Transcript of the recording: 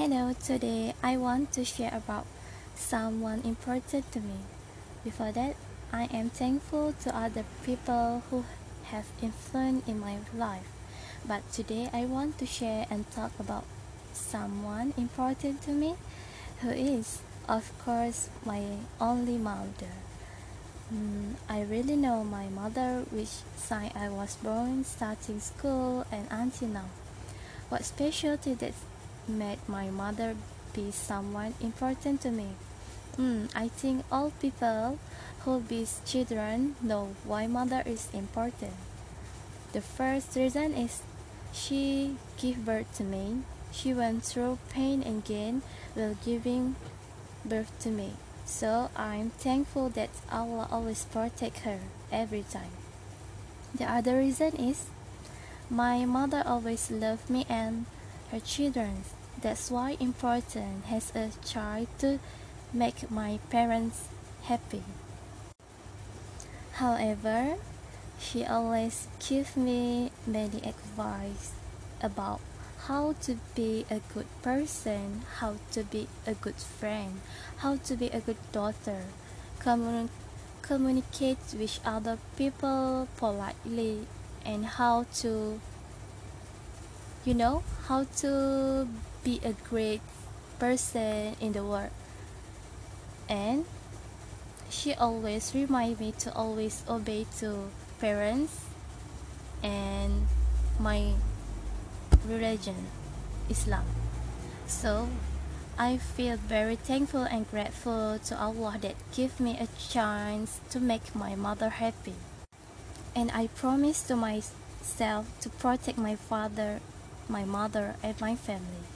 Hello, today I want to share about someone important to me. Before that, I am thankful to other people who have influence in my life. But today I want to share and talk about someone important to me who is, of course, my only mother. Mm, I really know my mother which since I was born, starting school and until now. What specialty that made my mother be someone important to me. Mm, I think all people who be children know why mother is important. The first reason is she gave birth to me. She went through pain and gain while giving birth to me. So I'm thankful that Allah always protect her every time. The other reason is my mother always loved me and her children. That's why important as a child to make my parents happy. However, she always gives me many advice about how to be a good person, how to be a good friend, how to be a good daughter, commun communicate with other people politely, and how to, you know, how to be a great person in the world. And she always remind me to always obey to parents and my religion, Islam. So I feel very thankful and grateful to Allah that give me a chance to make my mother happy. And I promise to myself to protect my father, my mother, and my family.